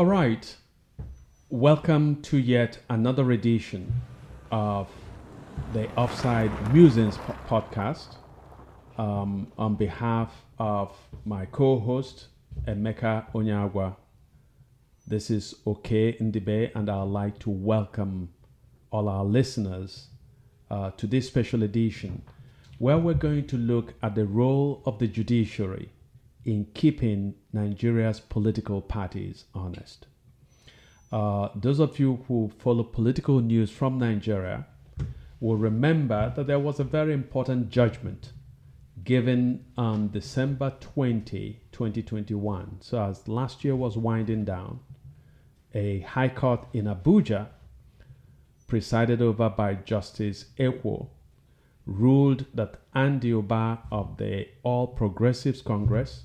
All right. Welcome to yet another edition of the Offside Musings po- podcast. Um, on behalf of my co host, Emeka Onyagwa, this is Okey Ndibe, and I'd like to welcome all our listeners uh, to this special edition where we're going to look at the role of the judiciary in keeping Nigeria's political parties honest. Uh, those of you who follow political news from Nigeria will remember that there was a very important judgment given on December 20, 2021. So, as last year was winding down, a high court in Abuja, presided over by Justice Ekwo, ruled that Andy Uba of the All Progressives Congress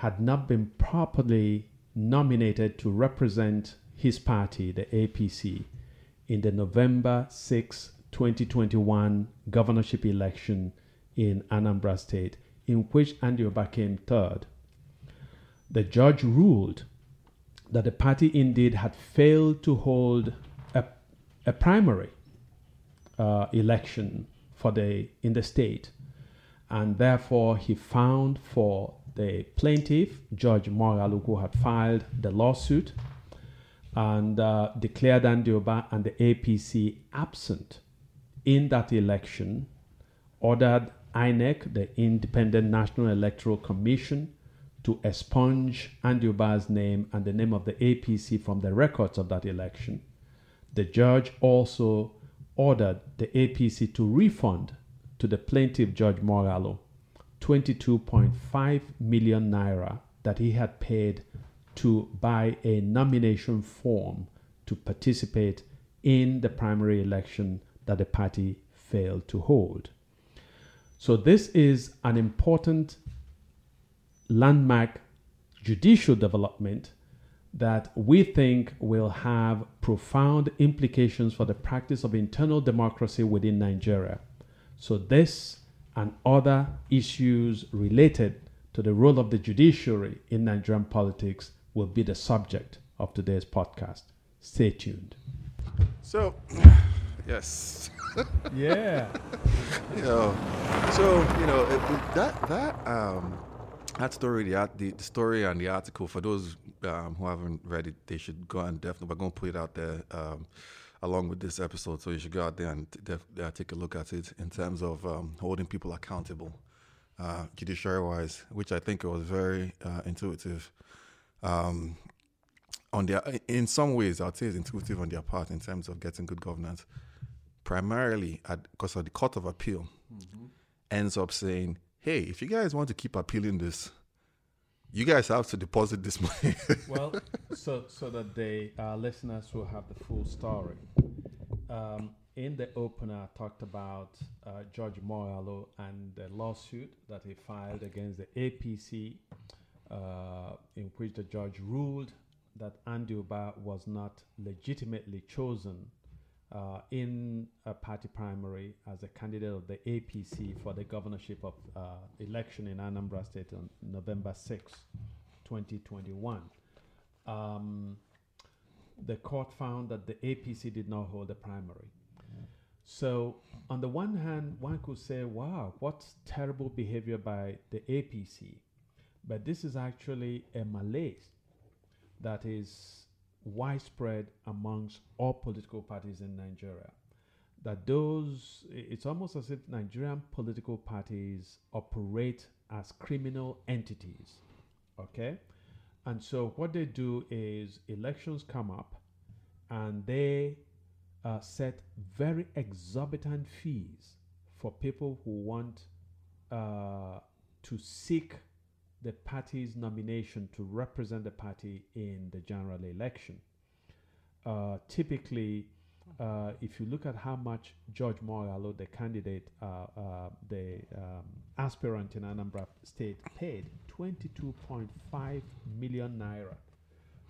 had not been properly nominated to represent his party, the APC, in the November 6, 2021 governorship election in Anambra State, in which Andy Uba came third. The judge ruled that the party indeed had failed to hold a, a primary uh, election for the in the state, and therefore he found for the plaintiff, George Moghalu, who had filed the lawsuit, and uh, declared Andy Uba and the APC absent in that election, ordered INEC, the Independent National Electoral Commission, to expunge Andy Uba's name and the name of the APC from the records of that election. The judge also ordered the APC to refund to the plaintiff, George Moghalu, 22.5 million naira that he had paid to buy a nomination form to participate in the primary election that the party failed to hold. So, this is an important landmark judicial development that we think will have profound implications for the practice of internal democracy within Nigeria. So, this and other issues related to the role of the judiciary in Nigerian politics will be the subject of today's podcast. Stay tuned. So, yes. Yeah. you know, so you know it, that that um that story, the, the story and the article for those um, who haven't read it, they should go and definitely. We're going to put it out there um, along with this episode, so you should go out there and def- uh, take a look at it in terms of um, holding people accountable, uh, judiciary wise, which I think was very uh, intuitive. Um, on their, in some ways, I'd say it's intuitive on their part in terms of getting good governance primarily because of the Court of Appeal ends up saying, hey, if you guys want to keep appealing this, you guys have to deposit this money. well, so so that the uh, listeners will have the full story. Um, in the opener, I talked about uh, George Moghalu and the lawsuit that he filed against the APC, uh, in which the judge ruled that Andy Uba was not legitimately chosen uh, in a party primary as a candidate of the APC for the governorship of uh, election in Anambra State on November 6, 2021. Um, the court found that the APC did not hold a primary. So, on the one hand, one could say, wow, what terrible behavior by the APC. But this is actually a malaise that is widespread amongst all political parties in Nigeria. That those, it's almost as if Nigerian political parties operate as criminal entities. Okay? And so what they do is elections come up and they uh, set very exorbitant fees for people who want uh, to seek the party's nomination to represent the party in the general election. Uh, typically, uh, if you look at how much George Moghalu, the candidate, uh, uh, the um, aspirant in Anambra State, paid 22.5 million naira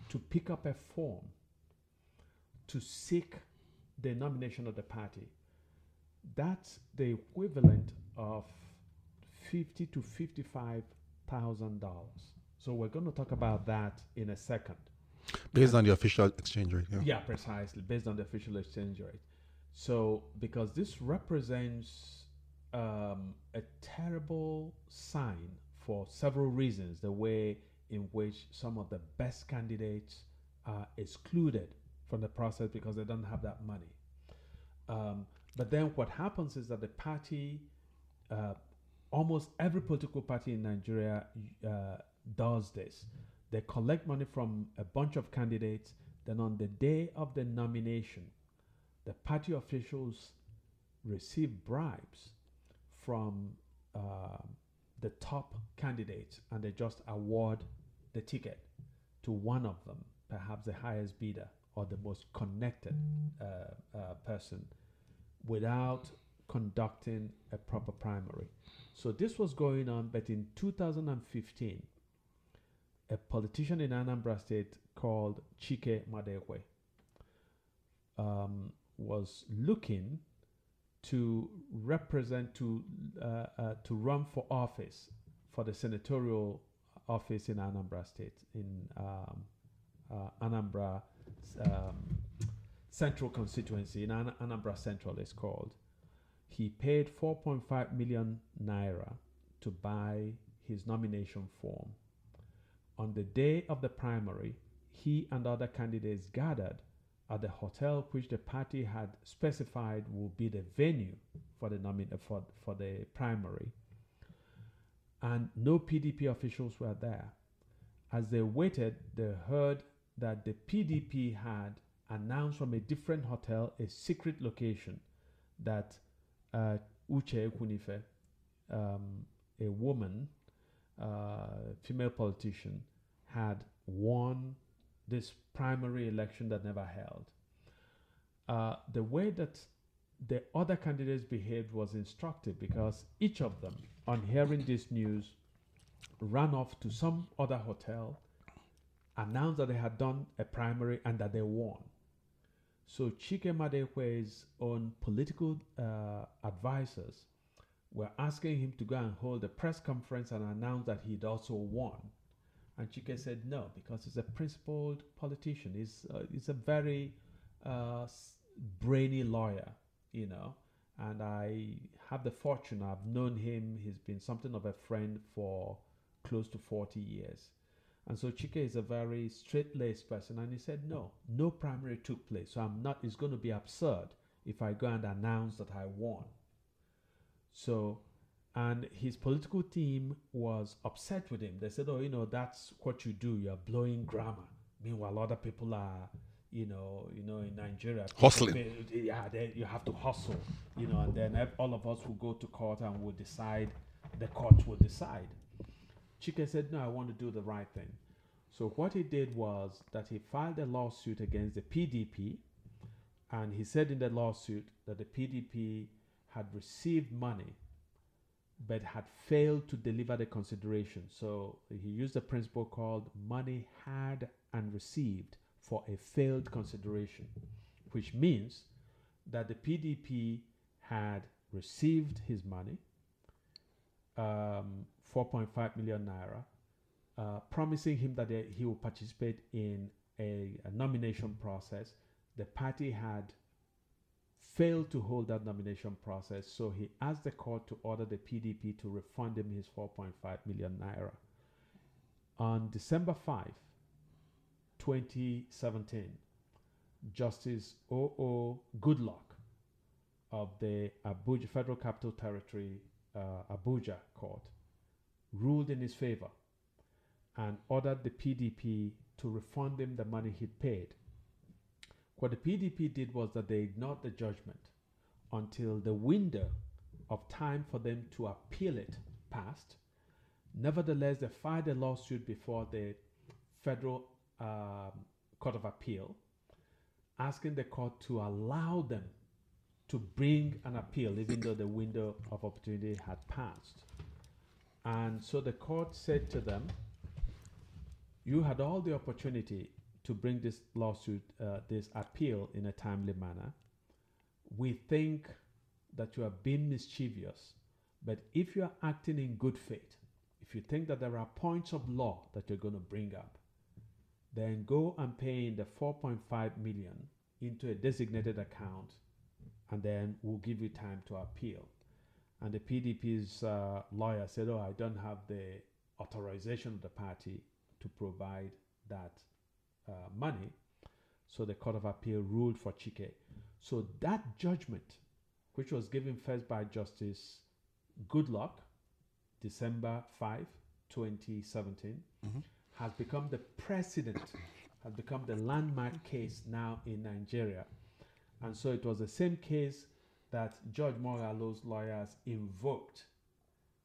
to pick up a form to seek the nomination of the party. That's the equivalent of fifty to fifty-five thousand dollars. So we're going to talk about that in a second. Based on the official exchange rate. Yeah. Yeah, precisely, based on the official exchange rate. So, because this represents um, a terrible sign for several reasons, the way in which some of the best candidates are excluded from the process because they don't have that money. Um, but then what happens is that the party, uh, almost every political party in Nigeria uh, does this. They collect money from a bunch of candidates. Then on the day of the nomination, the party officials receive bribes from uh, the top candidates and they just award the ticket to one of them, perhaps the highest bidder or the most connected uh, uh, person, without conducting a proper primary. So this was going on, but in 2015, a politician in Anambra State called Chike Madekwe um, was looking to represent to uh, uh, to run for office for the senatorial office in Anambra State in um, uh, Anambra um, Central constituency in An- Anambra Central is called. He paid 4.5 million naira to buy his nomination form. On the day of the primary, he and other candidates gathered at the hotel which the party had specified would be the venue for the nomin- for, for the primary. And no PDP officials were there. As they waited, they heard that the PDP had announced from a different hotel a secret location that uh, Uche Ekwunife, um, a woman, uh, female politician, had won this primary election that never held. Uh, the way that the other candidates behaved was instructive because each of them, on hearing this news, ran off to some other hotel, announced that they had done a primary and that they won. So Chike Madekwe's own political uh, advisors were asking him to go and hold a press conference and announce that he'd also won. And Chike said no, because he's a principled politician. He's, uh, he's a very uh, brainy lawyer, you know. And I have the fortune, I've known him, he's been something of a friend for close to 40 years. And so Chike is a very straight laced person. And he said, no, no primary took place. So I'm not, it's going to be absurd if I go and announce that I won. So, and his political team was upset with him. They said, oh, you know, that's what you do. You're blowing grammar. Meanwhile, other people are, you know, you know, in Nigeria, Hustling. yeah, they, you have to hustle, you know, and then all of us will go to court and will decide. The court will decide. Chike said, No, I want to do the right thing. So, what he did was that he filed a lawsuit against the PDP, and he said in the lawsuit that the PDP had received money but had failed to deliver the consideration. So, he used a principle called money had and received for a failed consideration, which means that the PDP had received his money um, 4.5 million naira, uh, promising him that he will participate in a, a nomination process. The party had failed to hold that nomination process, so he asked the court to order the PDP to refund him his 4.5 million naira. On December 5, 2017, Justice O.O. Goodluck of the Abuja Federal Capital Territory uh, Abuja court ruled in his favor and ordered the PDP to refund him the money he'd paid. What the PDP did was that they ignored the judgment until the window of time for them to appeal it passed. Nevertheless, they filed a lawsuit before the Federal um, Court of Appeal, asking the court to allow them to bring an appeal, even though the window of opportunity had passed. And so the court said to them, You had all the opportunity to bring this lawsuit, uh, this appeal in a timely manner. We think that you are being mischievous, but if you are acting in good faith, if you think that there are points of law that you're going to bring up, then go and pay in the 4.5 million into a designated account, and then we'll give you time to appeal. And the PDP's uh, lawyer said, "Oh, I don't have the authorization of the party to provide that uh, money." So the Court of Appeal ruled for Chike. So that judgment, which was given first by Justice Goodluck, December 5, 2017, Mhm. has become the precedent, has become the landmark case now in Nigeria. And so it was the same case that George Moghalu's lawyers invoked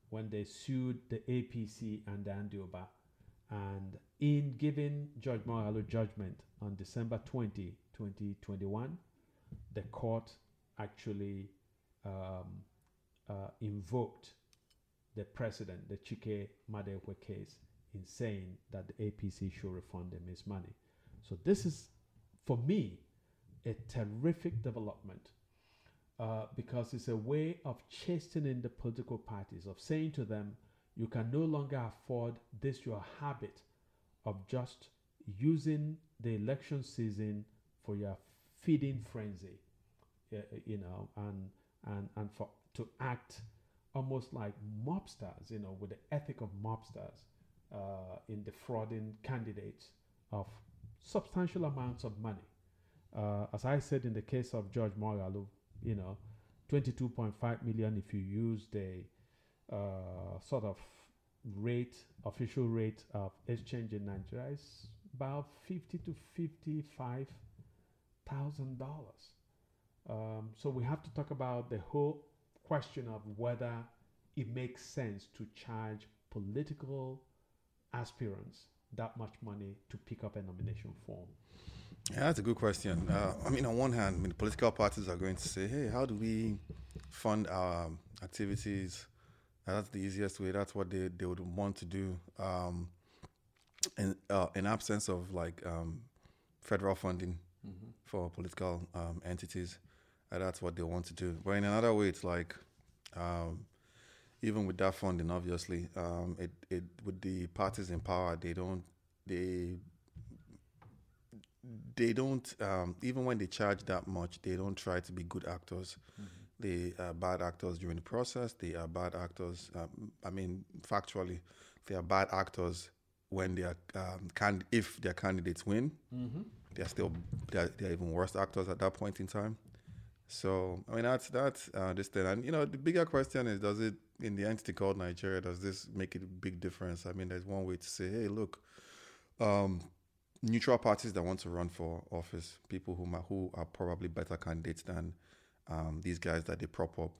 when they sued the APC and the Andy Uba. And in giving George Moghalu judgment on December 20, 2021, the court actually um, uh, invoked the precedent, the Chike Madekwe case, in saying that the APC should refund them his money. So this is, for me, a terrific development uh, because it's a way of chastening the political parties, of saying to them, you can no longer afford this your habit of just using the election season for your feeding frenzy, you know, and and and for to act almost like mobsters, you know, with the ethic of mobsters uh, in defrauding candidates of substantial amounts of money. Uh, as I said in the case of George Moghalu, you know, 22.5 million if you use the uh, sort of rate, official rate of exchange in Nigeria is about 50 to 55 thousand dollars. Um, so we have to talk about the whole question of whether it makes sense to charge political aspirants that much money to pick up a nomination form. Yeah, that's a good question. Uh, I mean, on one hand, I mean, the political parties are going to say, "Hey, how do we fund our activities?" That's the easiest way. That's what they, they would want to do. Um, in uh, in absence of like um, federal funding for political um, entities, uh, that's what they want to do. But in another way, it's like um, even with that funding, obviously, um, it it with the parties in power, they don't they they don't um, even when they charge that much they don't try to be good actors. They are bad actors during the process. They are bad actors um, i mean factually they are bad actors when they are um, can if their candidates win. They're still they're, they're even worse actors at that point in time. So i mean that's that's uh, this thing. And you know the bigger question is does it in the entity called nigeria does this make a big difference? I mean there's one way to say hey look um, neutral parties that want to run for office, people who who are probably better candidates than um, these guys that they prop up,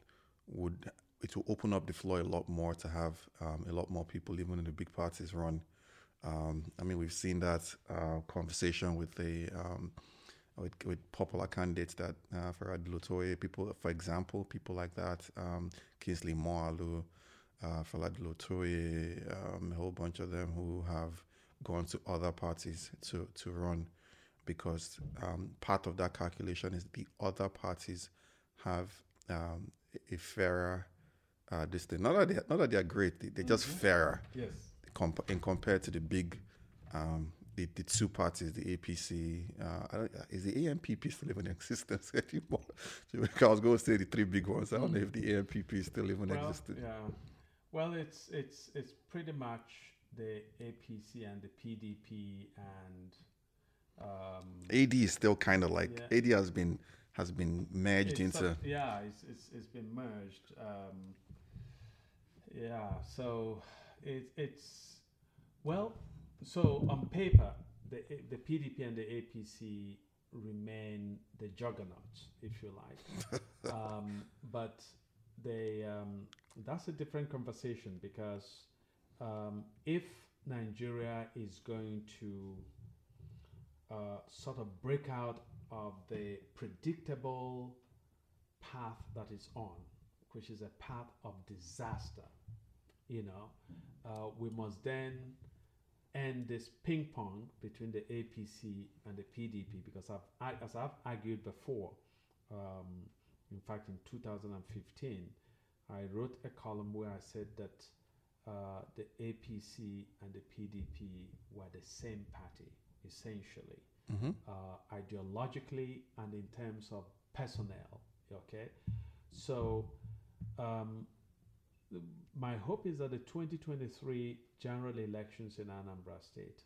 would it will open up the floor a lot more to have um, a lot more people, even in the big parties, run. Um, I mean, we've seen that uh, conversation with the um, with, with popular candidates that uh, Farad people, for example, people like that, um, Kingsley Moghalu, uh, Farad um, a whole bunch of them who have gone to other parties to, to run because um, part of that calculation is the other parties have um, a fairer uh, this thing. Not that they not that they are great, they, they're just fairer Yes. comp- in compared to the big um, the, the two parties, the APC. Uh, I don't, is the ANPP still even in existence anymore? I was going to say the three big ones. I don't know if the ANPP still even Well, existing. yeah. Well, it's it's it's pretty much the APC and the PDP and um, AD is still kind of like Yeah. AD has been has been merged it's into. yeah, it's, it's it's been merged. Um, yeah, so it, it's well, so on paper, the the PDP and the APC remain the juggernauts, if you like. um, but they um, that's a different conversation because um, if Nigeria is going to uh, sort of break out of the predictable path that it's on, which is a path of disaster, you know, uh, we must then end this ping pong between the APC and the PDP because I've, I, as I've argued before, um, in fact, in 2015, I wrote a column where I said that uh, the APC and the PDP were the same party. essentially, Mm-hmm. uh, ideologically and in terms of personnel. Okay, so um, my hope is that the 2023 general elections in Anambra State,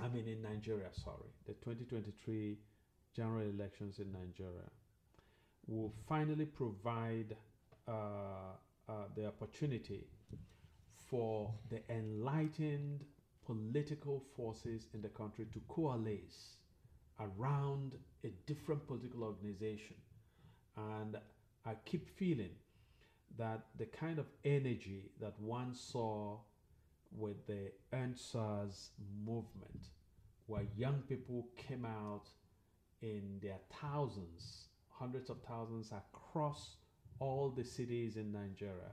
I mean in Nigeria, sorry, the 2023 general elections in Nigeria will finally provide uh, uh, the opportunity for the enlightened political forces in the country to coalesce around a different political organization. And I keep feeling that the kind of energy that one saw with the EndSARS movement, where young people came out in their thousands, hundreds of thousands across all the cities in Nigeria,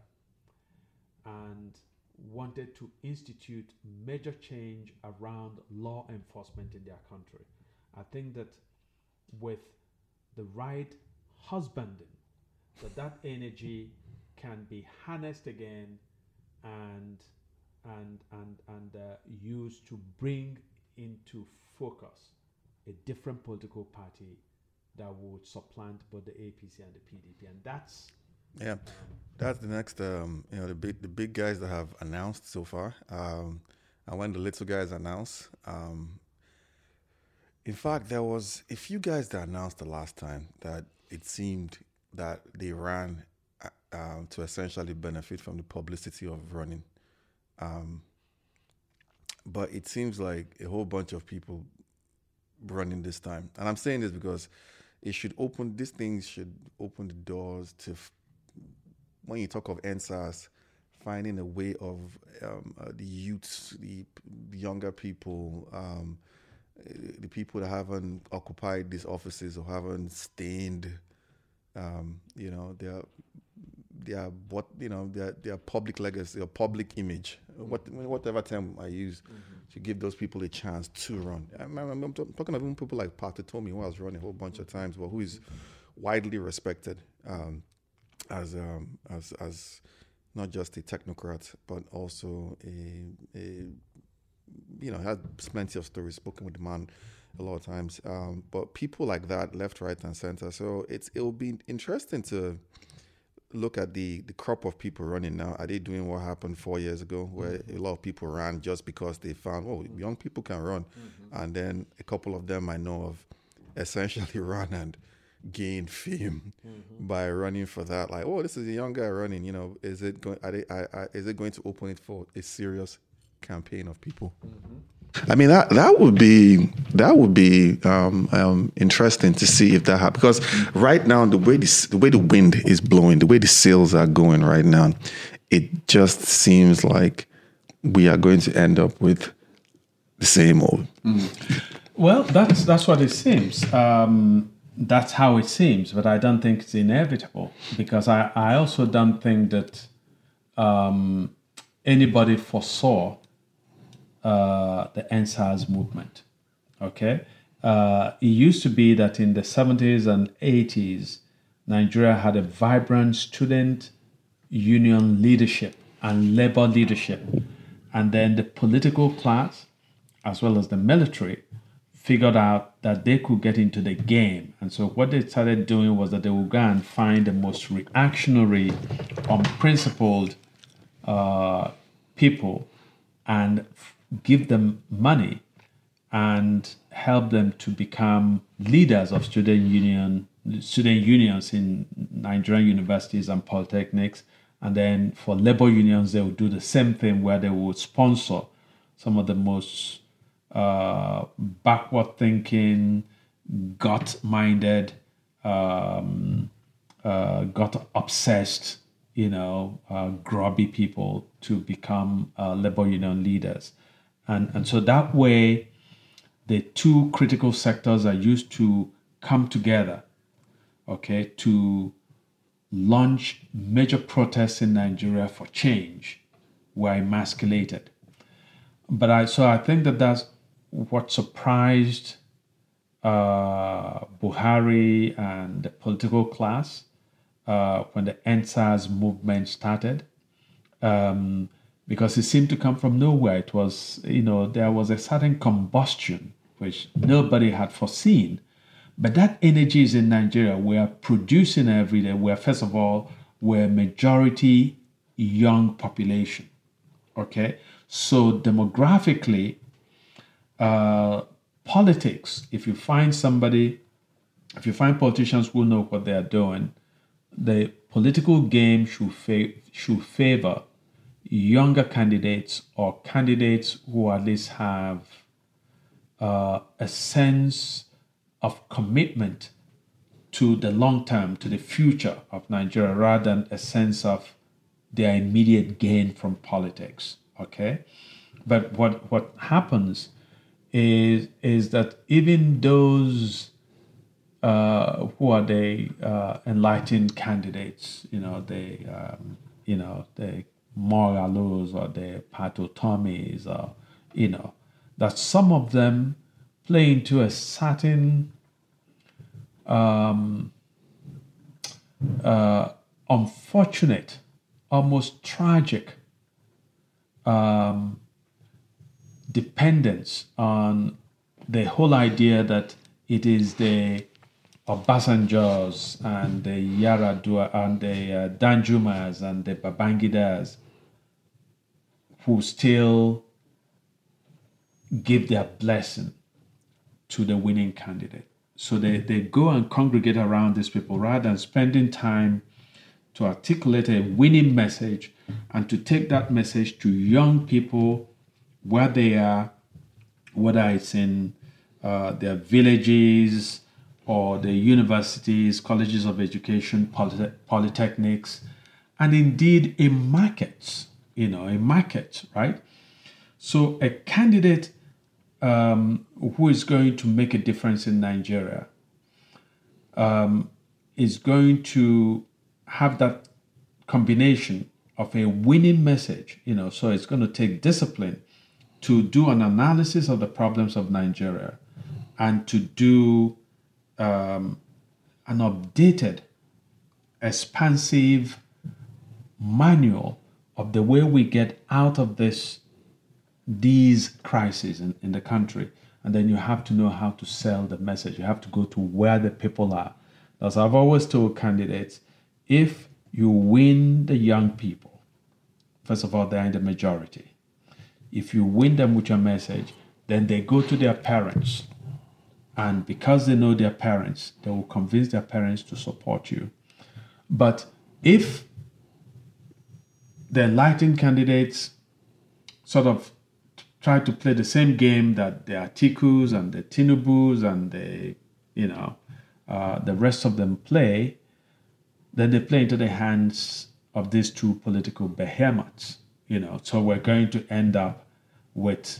and wanted to institute major change around law enforcement in their country. I think that with the right husbanding, that that energy can be harnessed again and and and and uh, used to bring into focus a different political party that would supplant both the APC and the PDP, and that's Yeah, that's the next. Um, you know, the big the big guys that have announced so far, um, and when the little guys announce. Um, in fact, there was a few guys that announced the last time that it seemed that they ran uh, um, to essentially benefit from the publicity of running. Um, but it seems like a whole bunch of people running this time, and I'm saying this because it should open. These things should open the doors to f- when you talk of EndSARS, finding a way of um, uh, the youths, the, the younger people, um, uh, the people that haven't occupied these offices or haven't stained, um, you know, their their what you know their their public legacy or public image, what whatever term I use, to give those people a chance to run. I'm, I'm, I'm talking even people like Pat Utomi, who was running a whole bunch of times, but who is widely respected. Um, as um, as as not just a technocrat, but also a a you know had plenty of stories spoken with the man a lot of times. Um, but people like that, left, right, and center. So it's it will be interesting to look at the the crop of people running now. Are they doing what happened four years ago, where a lot of people ran just because they found oh young people can run, and then a couple of them I know of essentially run and gain fame by running for that. Like, oh, this is a young guy running. You know, is it going? Are they, I, I, is it going to open it for a serious campaign of people? I mean that that would be that would be um, um, interesting to see if that happens because right now the way this, the way the wind is blowing, the way the sails are going right now, it just seems like we are going to end up with the same old. Well, that's that's what it seems. Um, that's how it seems, but I don't think it's inevitable because I, I also don't think that um, anybody foresaw uh, the EndSARS movement. Okay, uh, it used to be that in the 70s and 80s, Nigeria had a vibrant student union leadership and labor leadership, and then the political class, as well as the military, figured out that they could get into the game. And so what they started doing was that they would go and find the most reactionary, unprincipled uh, people and f- give them money and help them to become leaders of student union student unions in Nigerian universities and polytechnics. And then for labor unions, they would do the same thing where they would sponsor some of the most uh, backward thinking, gut minded, um, uh, gut obsessed, you know, uh, grubby people to become uh, labor union leaders. And, and so that way, the two critical sectors are used to come together, okay, to launch major protests in Nigeria for change were emasculated. But I so I think that that's what surprised uh, Buhari and the political class uh, when the EndSARS movement started. Um, because it seemed to come from nowhere. It was, you know, there was a certain combustion which nobody had foreseen. But that energy is in Nigeria. We are producing every day. We're, first of all, we're majority young population. Okay. So demographically, uh, politics, if you find somebody, if you find politicians who know what they are doing, the political game should, fa- should favor younger candidates or candidates who at least have uh, a sense of commitment to the long term, to the future of Nigeria, rather than a sense of their immediate gain from politics. Okay, but what what happens is is that even those uh, who are they uh, enlightened candidates, you know, the um, you know the Moghalu or the Pat Utomis or you know that some of them play into a certain um, uh, unfortunate, almost tragic um, dependence on the whole idea that it is the Obasanjos and the Yaradua and the uh, Danjumas and the Babangidas who still give their blessing to the winning candidate. So they, they go and congregate around these people rather than spending time to articulate a winning message and to take that message to young people where they are, whether it's in uh, their villages or the universities, colleges of education, poly- polytechnics, and indeed in markets, you know, in markets, right? So a candidate um, who is going to make a difference in Nigeria um, is going to have that combination of a winning message, you know, so it's going to take discipline to do an analysis of the problems of Nigeria and to do um, an updated, expansive manual of the way we get out of this these crises in, in the country. And then you have to know how to sell the message. You have to go to where the people are. As I've always told candidates, if you win the young people, first of all, they're in the majority. If you win them with your message, then they go to their parents. And because they know their parents, they will convince their parents to support you. But if the enlightened candidates sort of try to play the same game that the Atikus and the Tinubus and the, you know, uh, the rest of them play, then they play into the hands of these two political behemoths, you know. So we're going to end up with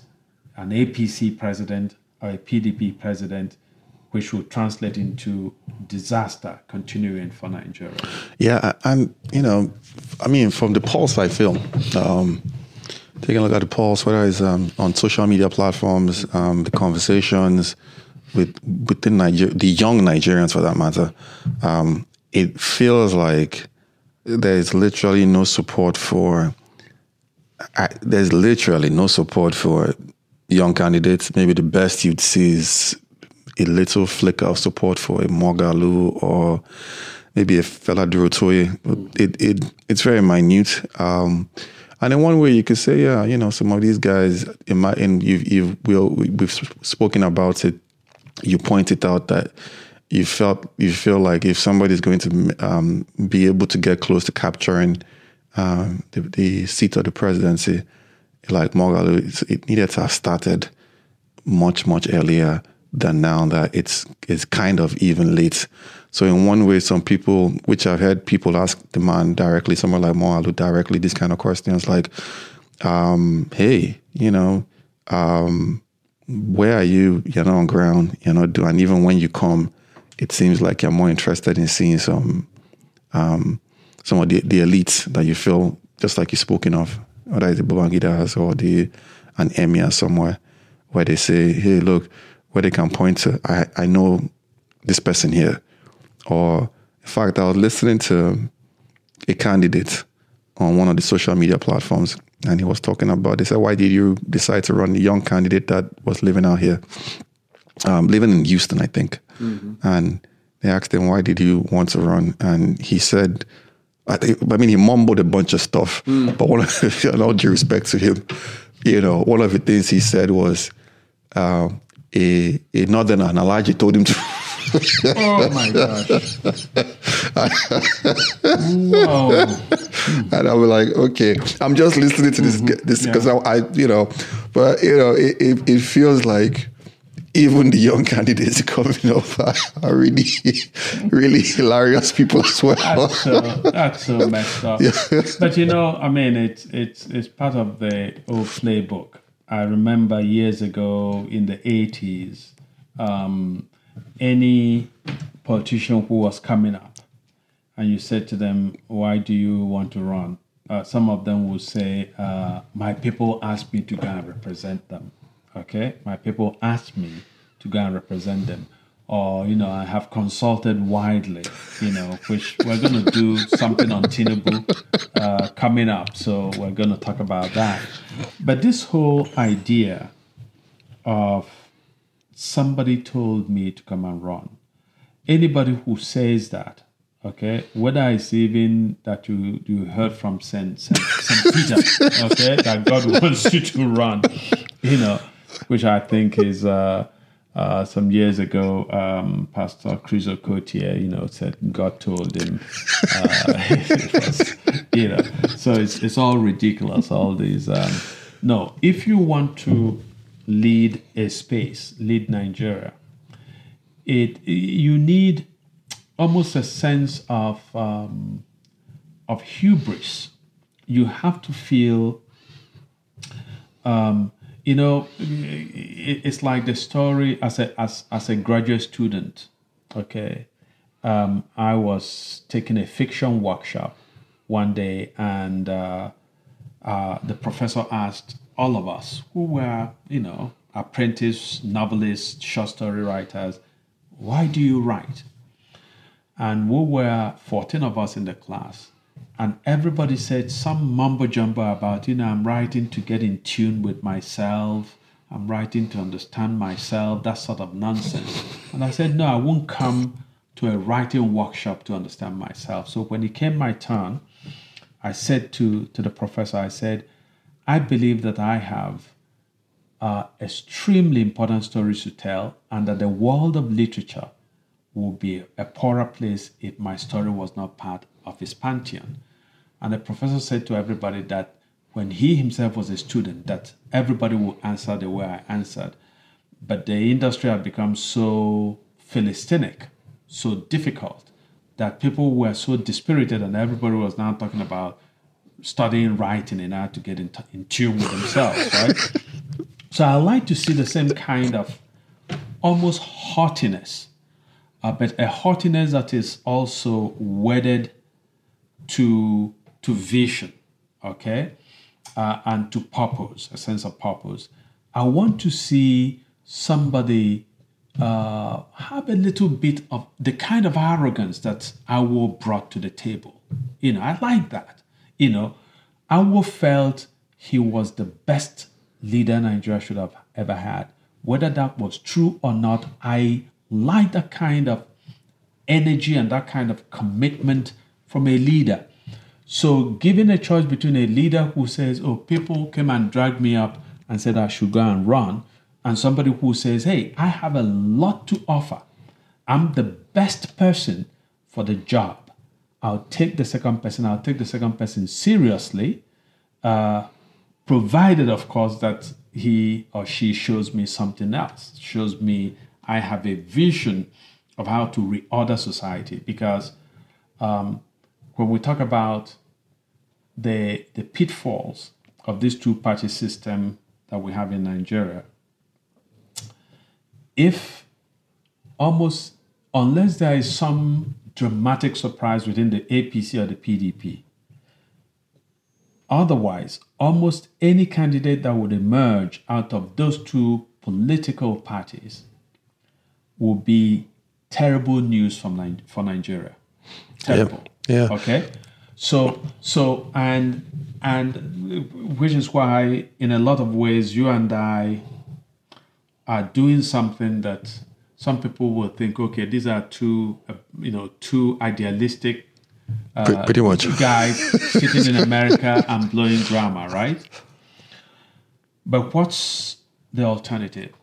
an APC president or a PDP president, which will translate into disaster continuing for Nigeria. Yeah, and you know, I mean, from the pulse I feel, um, taking a look at the polls, whether it's um, on social media platforms, um, the conversations with within Niger- the young Nigerians for that matter, um, it feels like there's literally no support for. I, there's literally no support for young candidates. Maybe the best you'd see is a little flicker of support for a Moghalu or maybe a Fela Durotoye. It, it it's very minute. Um, and in one way, you could say, yeah, you know, some of these guys, in my, and you've, you've we'll, we've spoken about it. You pointed out that you felt you feel like if somebody is going to um, be able to get close to capturing um, the, the, seat of the presidency, like Moghalu, it needed to have started much much earlier than now. That it's it's kind of even late. So in one way, some people, which I've heard people ask the man directly, someone like Moghalu directly, these kind of questions like, um, hey, you know, um, where are you? You're not on ground, you know, do and even when you come, it seems like you're more interested in seeing some um, some of the, the elites that you feel just like you're spoken of, whether it's the Babangidas or the an emir somewhere, where they say, hey, look, where they can point to, I, I know this person here or in fact, I was listening to a candidate on one of the social media platforms, and he was talking about. They said, "Why did you decide to run?" The young candidate that was living out here, um, living in Houston, I think, mm-hmm. and they asked him, "Why did you want to run?" And he said. I, think, I mean, he mumbled a bunch of stuff, mm. but one of, in all due respect to him, you know, one of the things he said was, uh, a, a northerner, an Elijah told him to oh my gosh. Whoa. And I was like, okay, I'm just listening to this mm-hmm. this because yeah. I, I, you know, but you know, it, it, it, feels like even the young candidates coming up are, are really, really hilarious people as well. That's so, that's so messed up. Yeah. But you know, I mean, it's it's it's part of the old playbook. I remember years ago in the 80s, um, any politician who was coming up and you said to them, Why do you want to run? Uh, some of them will say, uh, My people asked me to go and represent them. Okay? My people asked me to go and represent them. Or, you know, I have consulted widely, you know, which we're going to do something on Tinubu uh, coming up. So we're going to talk about that. But this whole idea of somebody told me to come and run. Anybody who says that, okay, whether it's even that you you heard from Saint Saint, Saint Peter, okay, that God wants you to run, you know, which I think is uh, uh, some years ago, um, Pastor Chris Okotie, you know, said God told him, uh, you know, so it's it's all ridiculous. All these, um, no, if you want to lead a space, lead Nigeria, it you need almost a sense of um, of hubris. You have to feel, um, you know, it's like the story as a as as a graduate student. Okay, um, I was taking a fiction workshop one day, and uh, uh, the professor asked all of us who were, you know, apprentice novelists, short story writers, why do you write? And we were 14 of us in the class. And everybody said some mumbo jumbo about, you know, I'm writing to get in tune with myself. I'm writing to understand myself, that sort of nonsense. And I said, no, I won't come to a writing workshop to understand myself. So when it came my turn, I said to, to the professor, I said, I believe that I have uh, extremely important stories to tell, and that the world of literature would be a poorer place if my story was not part of his pantheon. And the professor said to everybody that when he himself was a student, that everybody would answer the way I answered. But the industry had become so philistinic, so difficult, that people were so dispirited, and everybody was now talking about studying writing in order to get in, t- in tune with themselves, right? so I like to see the same kind of almost haughtiness, uh, but a haughtiness that is also wedded to to vision, okay, uh, and to purpose, a sense of purpose. I want to see somebody uh, have a little bit of the kind of arrogance that Awo brought to the table. You know, I like that you know, Awo felt he was the best leader Nigeria should have ever had. Whether that was true or not, I like that kind of energy and that kind of commitment from a leader. So, given a choice between a leader who says, Oh, people came and dragged me up and said I should go and run, and somebody who says, Hey, I have a lot to offer, I'm the best person for the job. I'll take the second person, I'll take the second person seriously, uh, provided, of course, that he or she shows me something else, shows me I have a vision of how to reorder society. Because um, when we talk about the, the pitfalls of this two party system that we have in Nigeria, if almost, unless there is some dramatic surprise within the APC or the PDP. Otherwise, almost any candidate that would emerge out of those two political parties will be terrible news from for Nigeria. Terrible. Yeah. Okay. So so and and which is why in a lot of ways you and I are doing something that some people will think, okay, these are two, uh, you know, two idealistic uh, pretty much guys sitting in America and blowing drama, right? But what's the alternative?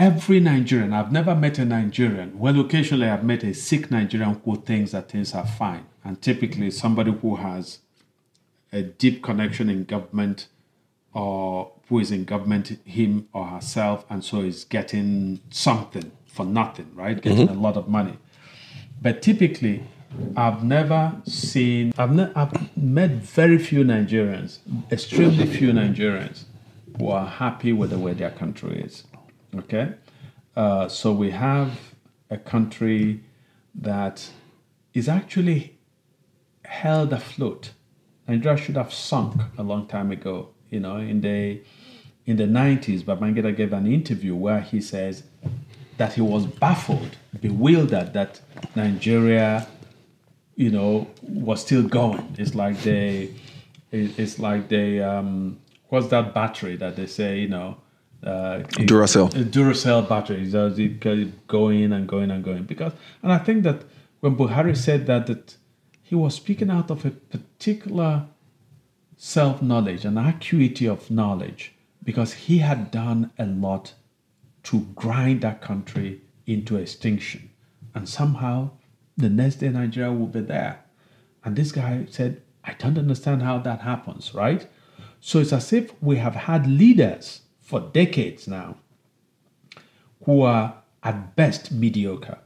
Every Nigerian, I've never met a Nigerian. Well, occasionally I've met a sick Nigerian who thinks that things are fine, and typically somebody who has a deep connection in government or who is in government, him or herself, and so is getting something for nothing, right? Getting mm-hmm. a lot of money. But typically, I've never seen, I've, ne- I've met very few Nigerians, extremely few Nigerians who are happy with the way their country is. Okay? Uh, so we have a country that is actually held afloat. Nigeria should have sunk a long time ago. You know, in the in the 90s, But Babangida gave an interview where he says that he was baffled, bewildered that Nigeria, you know, was still going. It's like they, it's like they, um, what's that battery that they say, you know, uh, Duracell. Duracell batteries, does it going and going and going? Because, and I think that when Buhari said that, that he was speaking out of a particular self knowledge, an acuity of knowledge, because he had done a lot to grind that country into extinction. And somehow the next day Nigeria will be there. And this guy said, I don't understand how that happens, right? So it's as if we have had leaders for decades now who are at best mediocre,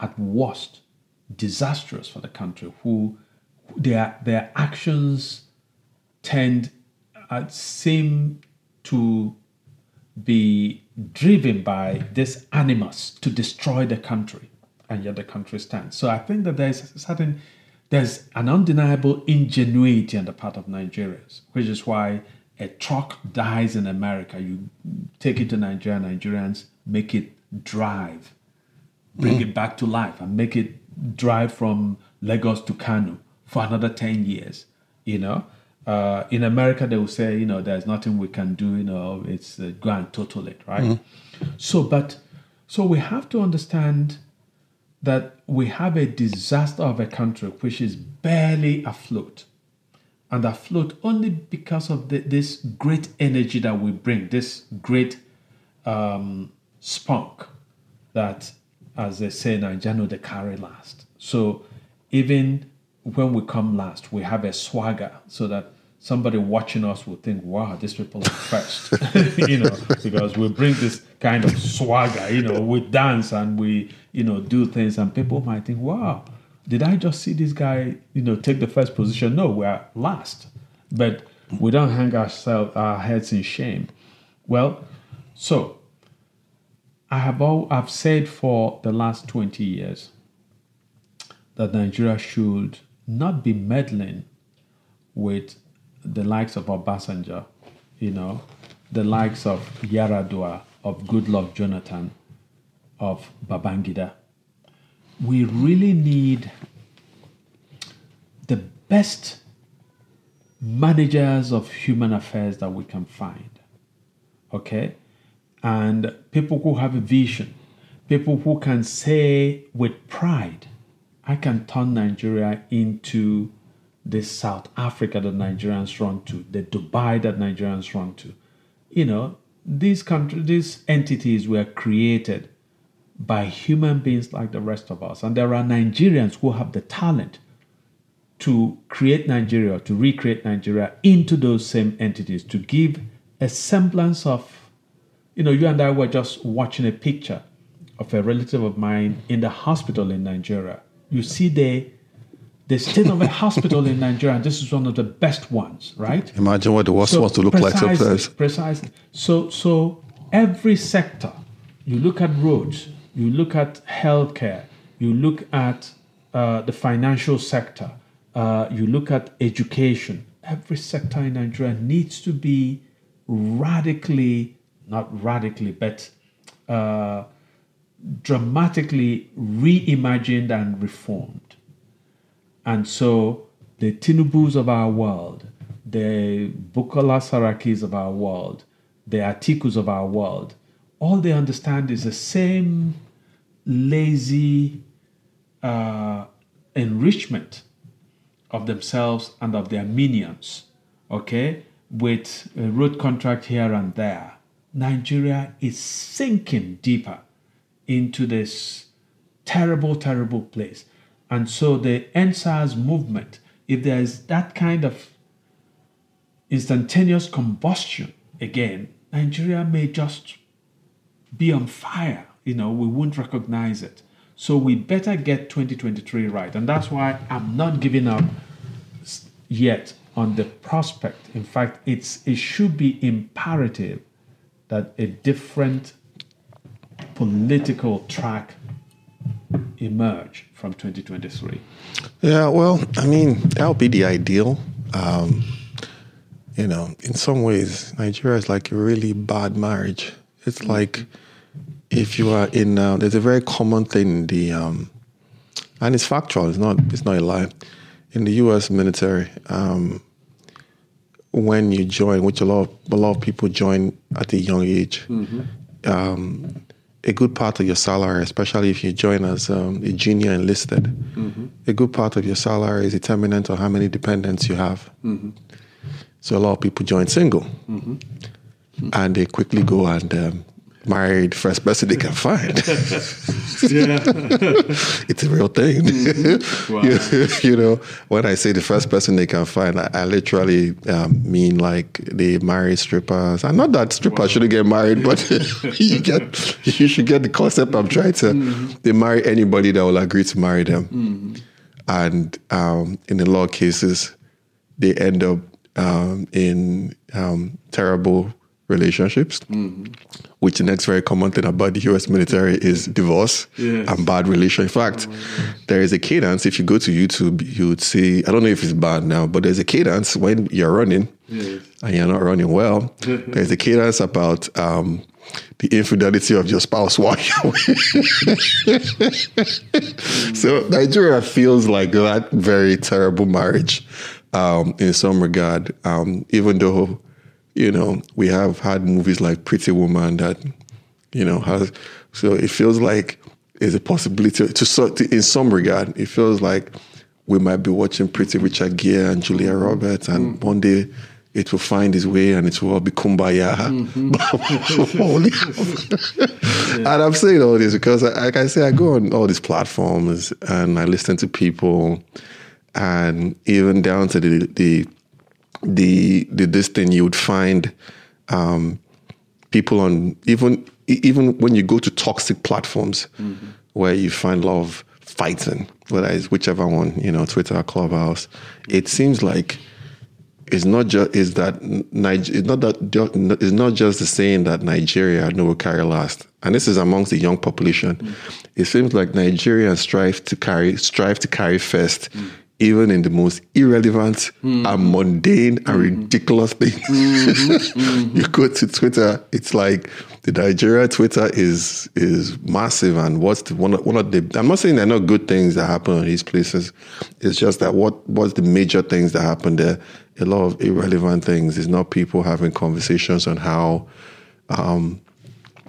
at worst disastrous for the country, who their their actions tend uh, seem to be driven by this animus to destroy the country, and yet the country stands. So I think that there's certain there's an undeniable ingenuity on the part of Nigerians, which is why a truck dies in America, you take it to Nigeria, Nigerians make it drive, bring mm. it back to life, and make it drive from Lagos to Kano for another 10 years, you know? Uh, in America, they will say, you know, there's nothing we can do, you know, it's uh, go and total it, right? mm So, but, so we have to understand that we have a disaster of a country which is barely afloat and afloat only because of the, this great energy that we bring, this great um, spunk that, as they say in Nigeria, they carry last. So even when we come last, we have a swagger so that somebody watching us will think, wow, these people are first, you know, because we bring this kind of swagger, you know, we dance and we, you know, do things, and people might think, wow, did I just see this guy, you know, take the first position? No, we're last. But we don't hang ourselves our heads in shame. Well, so I have all I've said for the last 20 years that Nigeria should not be meddling with the likes of Obasanjo, you know, the likes of Yar'Adua, of Goodluck Jonathan, of Babangida we really need the best managers of human affairs that we can find. Okay? And people who have a vision, people who can say with pride, I can turn Nigeria into the South Africa that Nigerians run to, the Dubai that Nigerians run to. You know, these countries, these entities were created by human beings like the rest of us. And there are Nigerians who have the talent to create Nigeria, to recreate Nigeria into those same entities, to give a semblance of, you know, you and I were just watching a picture of a relative of mine in the hospital in Nigeria. You see the the state of a hospital in Nigeria, and this is one of the best ones, right? Imagine what the worst so wants to look like sometimes. Precisely. So so every sector, you look at roads, you look at healthcare, you look at uh, the financial sector, uh, you look at education. Every sector in Nigeria needs to be radically, not radically, but uh, dramatically reimagined and reformed. And so the Tinubus of our world, the Bukola Sarakis of our world, the Atikus of our world, all they understand is the same lazy uh, enrichment of themselves and of their minions, okay, with a road contract here and there. Nigeria is sinking deeper into this terrible, terrible place. And so the EndSARS movement, if there is that kind of instantaneous combustion again, Nigeria may just be on fire. You know, we won't recognize it. So we better get 2023 right. And that's why I'm not giving up yet on the prospect. In fact, it's it should be imperative that a different political track emerge from 2023. Yeah, well, I mean, that would be the ideal. Um, you know, in some ways, Nigeria is like a really bad marriage. It's like if you are in, uh, there's a very common thing in the, um, and it's factual. It's not. It's not a lie. In the U.S. military, um, when you join, which a lot of, a lot of people join at a young age, um, a good part of your salary, especially if you join as um, a junior enlisted, a good part of your salary is determinant on how many dependents you have. So a lot of people join single, and they quickly go and um, marry the first person they can find. Yeah. it's a real thing. Wow. you, you know, when I say the first person they can find, I, I literally um, mean like they marry strippers. And not that strippers shouldn't get married, but you get you should get the concept I'm trying to. They marry anybody that will agree to marry them, and um, in a lot of cases, they end up um, in um, terrible relationships. Which the next very common thing about the U.S. military is divorce Yes. and bad relation. In fact, there is a cadence. If you go to YouTube, you would see. I don't know if it's bad now, but there's a cadence when you're running Yes. and you're not running well. there's a cadence about um, the infidelity of your spouse while you're away. so Nigeria feels like that very terrible marriage um, in some regard. Um, even though you know we have had movies like Pretty Woman that you know has so it feels like there's a possibility to, so to in some regard it feels like we might be watching Pretty Richard Gere and Julia Roberts and mm. one day it will find its way and it will all be kumbaya. Mm-hmm. and I'm saying all this because, like I say, I go on all these platforms and I listen to people, and even down to the the the, the this thing you would find um, people on even even when you go to toxic platforms mm-hmm. where you find a lot of fighting, whether it's whichever one, you know, Twitter, Clubhouse, it seems like it's not just is that Niger, it's not that it's not just the saying that Nigeria no will carry last, and this is amongst the young population. Mm. It seems like Nigerians strive to carry strive to carry first, mm. Even in the most irrelevant hmm. and mundane and hmm. ridiculous things. Hmm, you go to Twitter, it's like the Nigeria Twitter is is massive, and what's the, one of, one of the I'm not saying there are not good things that happen in these places. It's just that what what's the major things that happen there? A lot of irrelevant things. It's not people having conversations on how, um,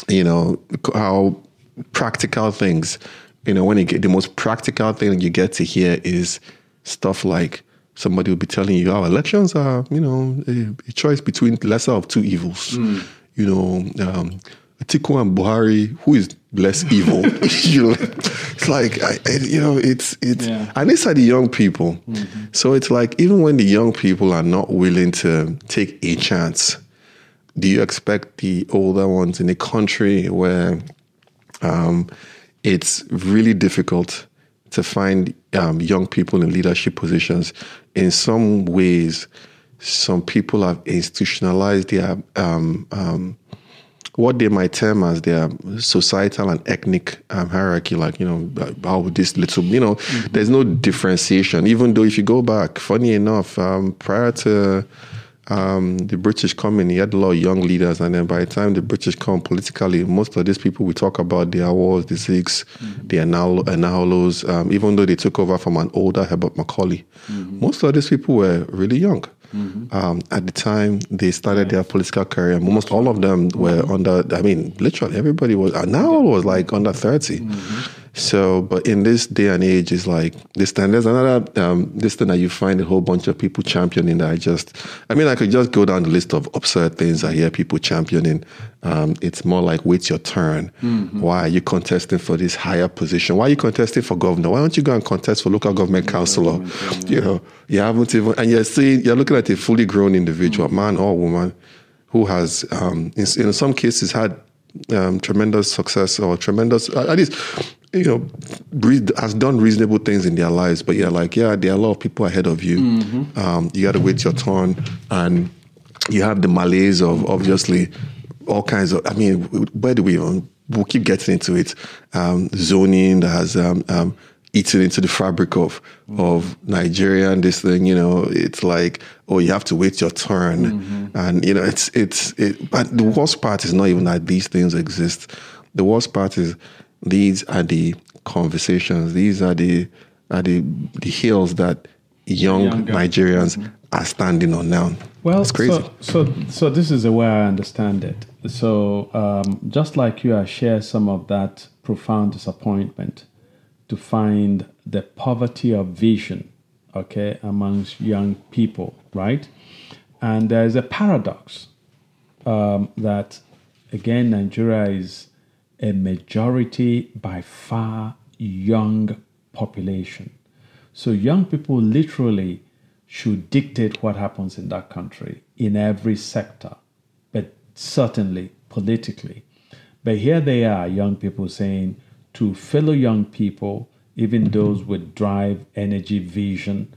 you know, how practical things. You know, when you get the most practical thing you get to hear is stuff like somebody will be telling you, "Our elections are, you know, a, a choice between lesser of two evils." You know, um, Atiku and Buhari, who is less evil? you know, it's like I, I- you know, it's it's, Yeah. and these are the young people. So it's like even when the young people are not willing to take a chance, do you expect the older ones in a country where um, it's really difficult to find um, young people in leadership positions. In some ways, some people have institutionalized their um, um, what they might term as their societal and ethnic um, hierarchy. Like you know, how this little you know, there's no differentiation. Even though if you go back, funny enough, um, prior to um, the British come in, he had a lot of young leaders, and then by the time the British come politically, most of these people we talk about, the Awos, the Ziks, mm-hmm. the Anaholos, um, even though they took over from an older Herbert Macaulay, mm-hmm. most of these people were really young. Mm-hmm. Um, at the time they started their political career, almost all of them were under. I mean, literally everybody was. Now was like under 30 mm-hmm. So, but in this day and age, it's like this time. There's another um, this thing that you find a whole bunch of people championing. That I just, I mean, I could just go down the list of absurd things I hear people championing. Um, it's more like, wait your turn. Mm-hmm. Why are you contesting for this higher position? Why are you contesting for governor? Why don't you go and contest for local government councillor? You know, you haven't even, and you're seeing, you're looking at a fully grown individual, mm-hmm. man or woman, who has, um, in, in some cases, had um, tremendous success or tremendous, at least you know, has done reasonable things in their lives, but you're like, yeah, there are a lot of people ahead of you. Mm-hmm. Um, you got to wait your turn, and you have the malaise of obviously all kinds of. I mean, where do we even? We'll keep getting into it. Um, zoning that has um, um, eaten into the fabric of mm-hmm. of Nigeria and this thing. You know, it's like, oh, you have to wait your turn, mm-hmm. and you know, it's it's. It, but the worst part is not even that these things exist. The worst part is these are the conversations. These are the are the the hills that young Younger. Nigerians mm-hmm. are standing on now. Well, it's crazy. So, so, so this is the way I understand it. So, um, just like you, I share some of that profound disappointment to find the poverty of vision, okay, amongst young people, right? And there's a paradox um, that, again, Nigeria is a majority by far young population. So young people literally should dictate what happens in that country in every sector, but certainly politically. But here they are, young people saying to fellow young people, even those with drive, energy, vision,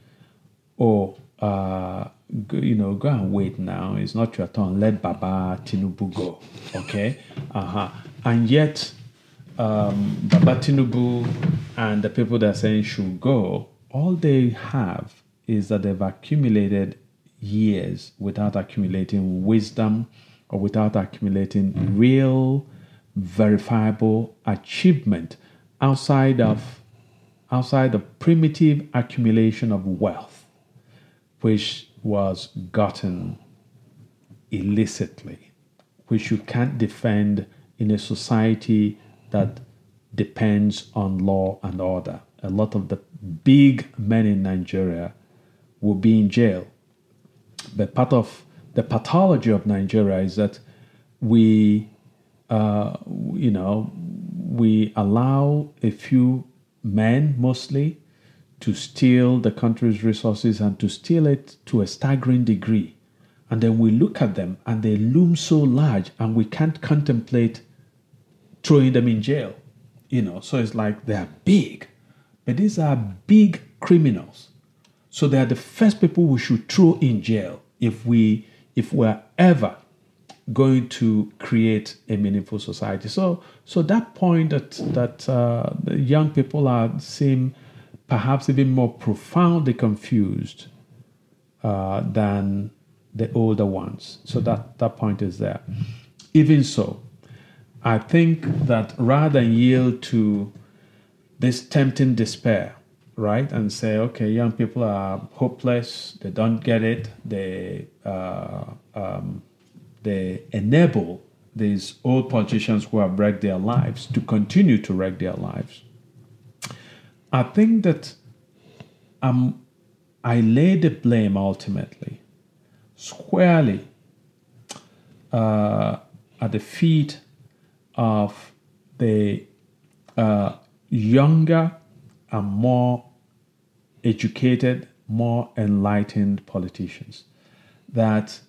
or uh, you know, go and wait now. It's not your turn. Let Baba Tinubu go. Okay. Uh huh. And yet, um, Baba Tinubu and the people that are saying should go, all they have is that they've accumulated years without accumulating wisdom or without accumulating real, verifiable achievement outside of outside the primitive accumulation of wealth, which was gotten illicitly, which you can't defend in a society that depends on law and order. A lot of the big men in Nigeria will be in jail. But part of the pathology of Nigeria is that we, uh, you know, we allow a few men mostly to steal the country's resources and to steal it to a staggering degree. And then we look at them and they loom so large and we can't contemplate throwing them in jail. You know, so it's like they're big, but these are big criminals. So they are the first people we should throw in jail if we if we're ever going to create a meaningful society. So so that point that that uh, young people are seem perhaps even more profoundly confused uh, than the older ones. So that that point is there. Even so, I think that rather than yield to this tempting despair, right, and say, okay, young people are hopeless, they don't get it, they uh, um, they enable these old politicians who have wrecked their lives to continue to wreck their lives. I think that um, I lay the blame ultimately squarely uh, at the feet of the uh, younger and more educated, more enlightened politicians. That,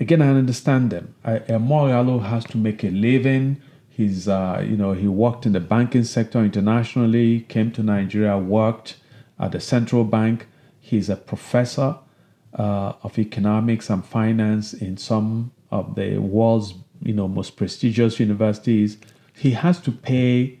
again, I understand them. Emma Ogalo has to make a living. He's, uh, you know, he worked in the banking sector internationally, came to Nigeria, worked at the central bank. He's a professor uh, of economics and finance in some of the world's you know most prestigious universities he has to pay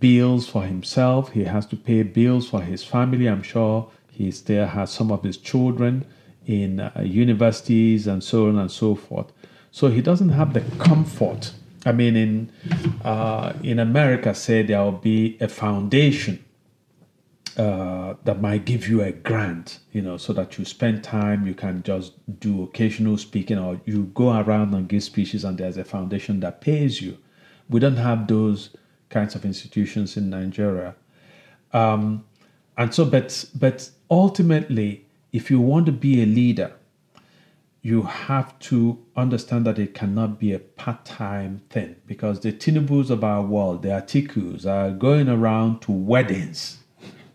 bills for himself he has to pay bills for his family i'm sure he still has some of his children in uh, universities and so on and so forth. So he doesn't have the comfort. I mean, in uh, in America, say there will be a foundation uh, that might give you a grant, you know, so that you spend time, you can just do occasional speaking, or you go around and give speeches, and there's a foundation that pays you. We don't have those kinds of institutions in Nigeria. Um, and so, but but ultimately, if you want to be a leader, you have to understand that it cannot be a part-time thing because the Tinubus of our world, the Atikus, are going around to weddings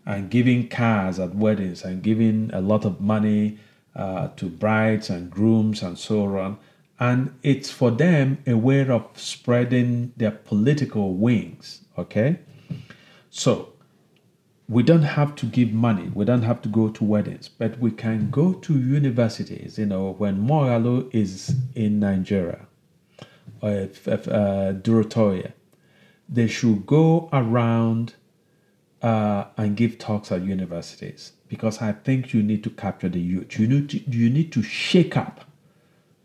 and giving cars at weddings and giving a lot of money uh, to brides and grooms and so on. And it's for them a way of spreading their political wings. Okay? So we don't have to give money, we don't have to go to weddings, but we can go to universities. You know, when Moghalu is in Nigeria, or if, if, uh, Durotoye, they should go around uh, and give talks at universities because I think you need to capture the youth. You need to, you need to shake up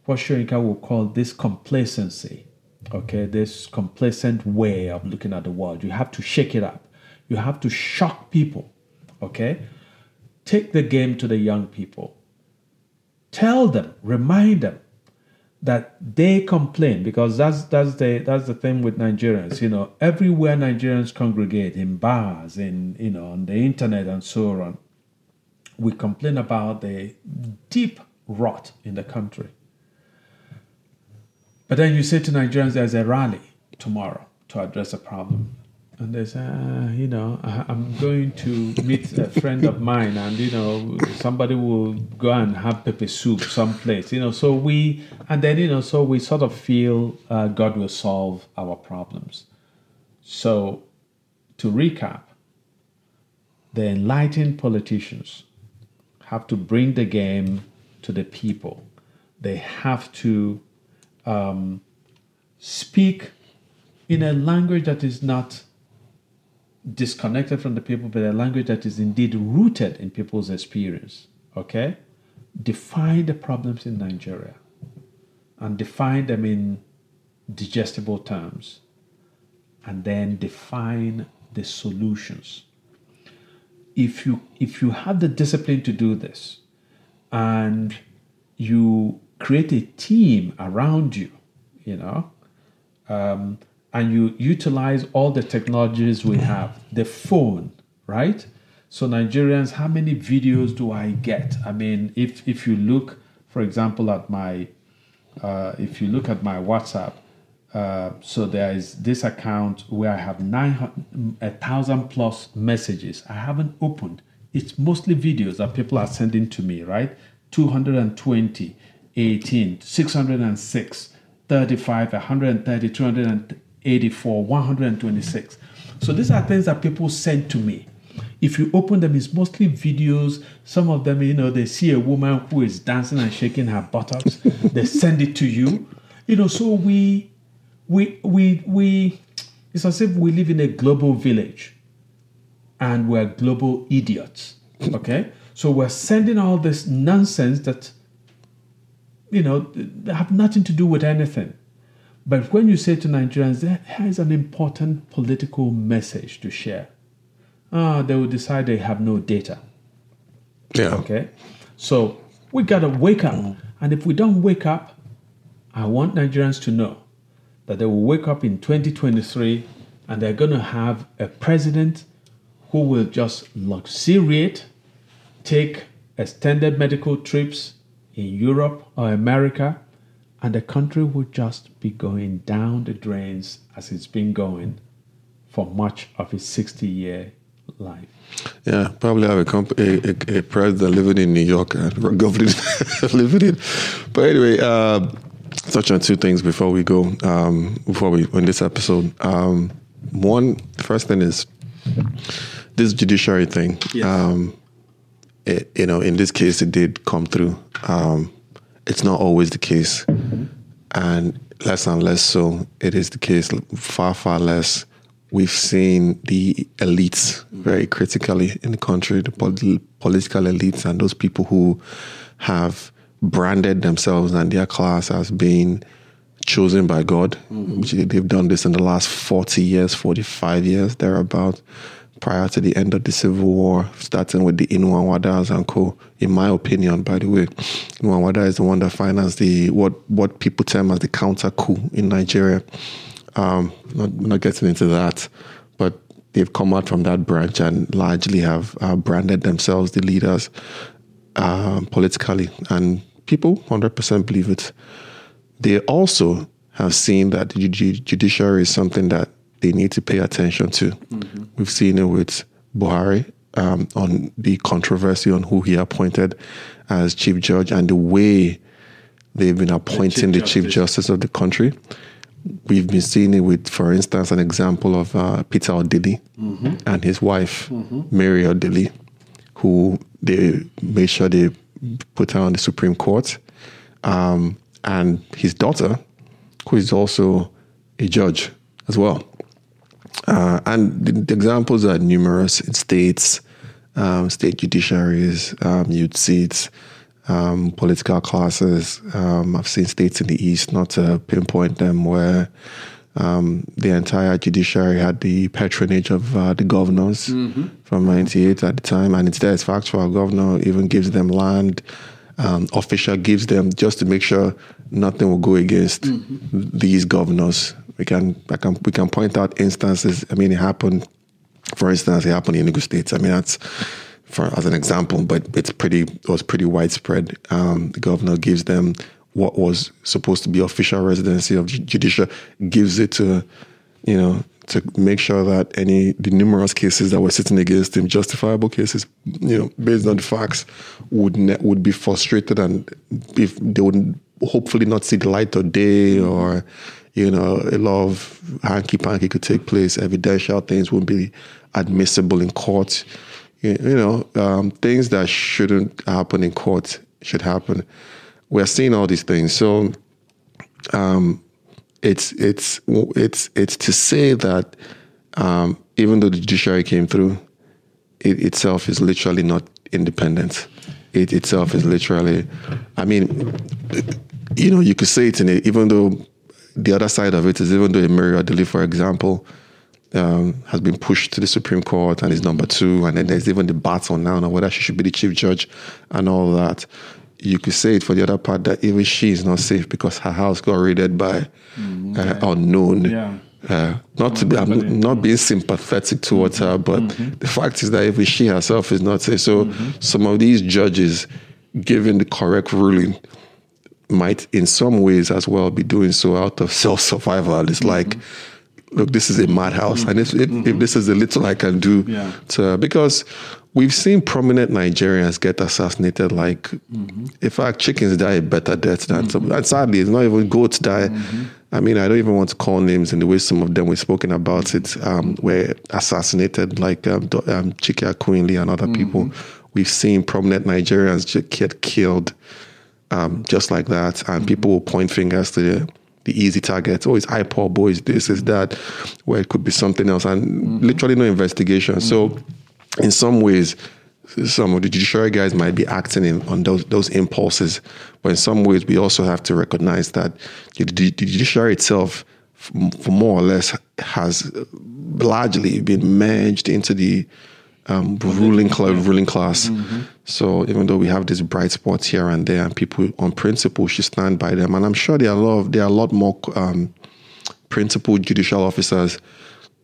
what Soyinka will call this complacency, okay, this complacent way of looking at the world. You have to shake it up. You have to shock people, okay? Take the game to the young people. Tell them, remind them that they complain because that's that's the that's the thing with Nigerians. You know, everywhere Nigerians congregate in bars, in you know, on the internet and so on, we complain about the deep rot in the country. But then you say to Nigerians, there's a rally tomorrow to address a problem and they say, ah, you know, I'm going to meet a friend of mine, and you know, somebody will go and have pepper soup someplace, you know. So we, and then you know, so we sort of feel uh, God will solve our problems. So, to recap, the enlightened politicians have to bring the game to the people. They have to um, speak in a language that is not disconnected from the people, but a language that is indeed rooted in people's experience. Okay? Define the problems in Nigeria and define them in digestible terms, and then define the solutions. If you if you have the discipline to do this, and you create a team around you, you know, um, and you utilize all the technologies we have, the phone, right? So Nigerians, how many videos do I get? I mean, if if you look, for example, at my uh, if you look at my WhatsApp, uh, so there is this account where I have nine a thousand plus messages. I haven't opened. It's mostly videos that people are sending to me, right? 220, 18, 606, 35, 130, 200. 84, 126. So these are things that people send to me. If you open them, it's mostly videos. Some of them, you know, they see a woman who is dancing and shaking her buttocks. they send it to you. You know, so we, we, we, we, it's as if we live in a global village and we're global idiots. Okay? So we're sending all this nonsense that, you know, have nothing to do with anything. But when you say to Nigerians, that there is an important political message to share, ah, they will decide they have no data. Yeah. Okay. So we got to wake up. And if we don't wake up, I want Nigerians to know that they will wake up in 2023 and they're going to have a president who will just luxuriate, take extended medical trips in Europe or America, and the country would just be going down the drains as it's been going for much of its 60 year life. Yeah, probably have a, comp- a, a, a president living in New York and governor living in. But anyway, uh, touch on two things before we go, um, before we end this episode. Um, one, first thing is this judiciary thing. Yes. Um, it, you know, in this case, it did come through. Um, it's not always the case. And less and less so, it is the case far, far less we've seen the elites very critically in the country, the pol- political elites, and those people who have branded themselves and their class as being chosen by God. Mm-hmm. They've done this in the last 40 years, 45 years, thereabout, prior to the end of the Civil War, starting with the Inuwa Wadas and co. In my opinion, by the way, Inuwa Wada is the one that financed the what what people term as the counter coup in Nigeria. Um, not, not getting into that, but they've come out from that branch and largely have uh, branded themselves the leaders uh, politically, and people 100% believe it. They also have seen that the judiciary is something that they need to pay attention to. Mm-hmm. We've seen it with Buhari um, on the controversy on who he appointed as chief judge and the way they've been appointing the chief, the chief justice of the country. We've been seeing it with, for instance, an example of uh, Peter Odili mm-hmm. and his wife, mm-hmm. Mary Odili, who they made sure they put her on the Supreme Court. Um, and his daughter, who is also a judge as well. Uh, and the, the, examples are numerous in states, um, state judiciaries, um, you'd see it, um, political classes. Um, I've seen states in the East, not to pinpoint them, where um, the entire judiciary had the patronage of uh, the governors mm-hmm. from 98 at the time. And it's there, it's factual. Governor even gives them land, um, official gives them just to make sure nothing will go against mm-hmm. these governors. We can, I can, we can point out instances. I mean, it happened. For instance, it happened in Enugu State. I mean, that's for as an example, but it's pretty. It was pretty widespread. Um, the governor gives them what was supposed to be official residency of judicial, gives it to, you know, to make sure that any the numerous cases that were sitting against him, justifiable cases, you know, based on the facts, would ne- would be frustrated and if they would hopefully not see the light of day or you know a lot of hanky panky could take place. Evidential things wouldn't be admissible in court. You, you know, um, things that shouldn't happen in court should happen. We're seeing all these things. So, um, it's it's it's it's to say that um, even though the judiciary came through, it itself is literally not independent. It itself is literally, I mean, you know, you could say it in it, even though the other side of it is even though Mary Odili, for example, um, has been pushed to the Supreme Court and is number two, and then there's even the battle now on whether she should be the chief judge and all that you could say it for the other part that even she is not safe because her house got raided by mm, uh, unknown. Yeah. Uh, not to be, I'm not being sympathetic towards mm-hmm. her, but mm-hmm. the fact is that even she herself is not safe. So mm-hmm. some of these judges, given the correct ruling, might in some ways as well be doing so out of self survival. It's mm-hmm. like, look, this is a madhouse, and if, if, if, mm-hmm. this is the little I can do, yeah. to, because We've seen prominent Nigerians get assassinated. Like, mm-hmm. in fact, chickens die a better death than mm-hmm. some. And sadly, it's not even goats die. Mm-hmm. I mean, I don't even want to call names in the way some of them we've spoken about it um, were assassinated, like um, um, Chike Akunyili and other people. Mm-hmm. We've seen prominent Nigerians get killed um, just like that, and mm-hmm. people will point fingers to the the easy targets. Oh, it's IPOB boys, this is that, where it could be something else, and mm-hmm. literally no investigation. So in some ways, some of the judiciary guys might be acting in, on those those impulses, but in some ways, we also have to recognize that the, the judiciary itself, for more or less, has largely been merged into the um, ruling cl- ruling class. Mm-hmm. So even though we have these bright spots here and there, and people on principle should stand by them, and I'm sure there are a lot of, there are a lot more um, principled judicial officers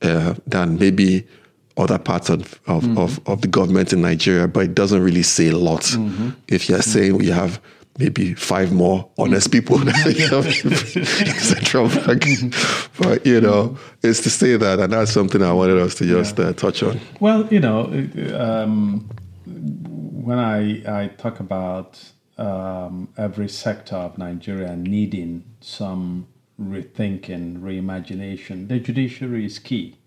uh, than maybe other parts of, of, mm-hmm. of, of, the government in Nigeria, but it doesn't really say a lot. Mm-hmm. If you're mm-hmm. saying we have maybe five more honest people in Central Bank. But, you know, it's to say that, and that's something I wanted us to just yeah. uh, touch on. Well, you know, um, when I, I talk about um, every sector of Nigeria needing some rethinking, reimagination, the judiciary is key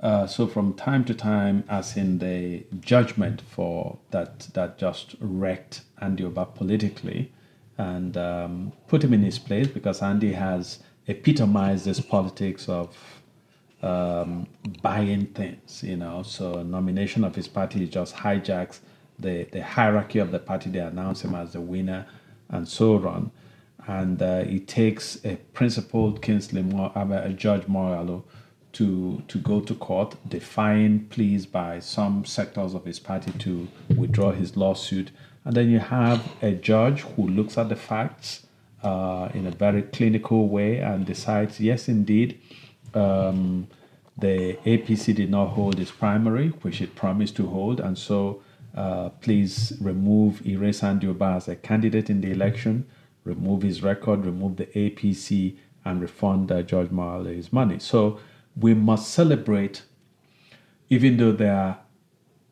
uh, so from time to time, as in the judgment for that that just wrecked Andy Uba politically, and um, put him in his place because Andy has epitomized this politics of um, buying things, you know. So nomination of his party just hijacks the, the hierarchy of the party. They announce him as the winner and so on. And uh, takes a principled Kingsley, Mo- uh, George Moghalu, to, to go to court, defying pleas by some sectors of his party to withdraw his lawsuit. And then you have a judge who looks at the facts uh, in a very clinical way and decides, yes, indeed, um, the APC did not hold its primary, which it promised to hold, and so uh, please remove Ire Sandioba as a candidate in the election, remove his record, remove the APC, and refund uh, George Moghalu's money. So we must celebrate, even though they are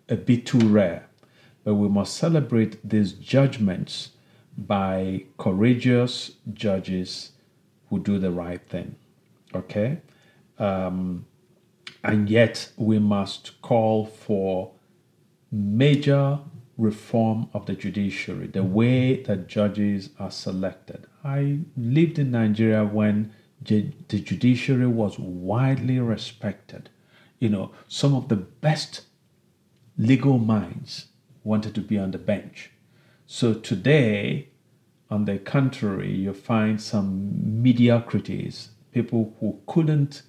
a bit too rare, but we must celebrate these judgments by courageous judges who do the right thing. Okay? Um, and yet, we must call for major reform of the judiciary, the way that judges are selected. I lived in Nigeria when the judiciary was widely respected. You know, some of the best legal minds wanted to be on the bench. So today, on the contrary, you find some mediocrities, people who couldn't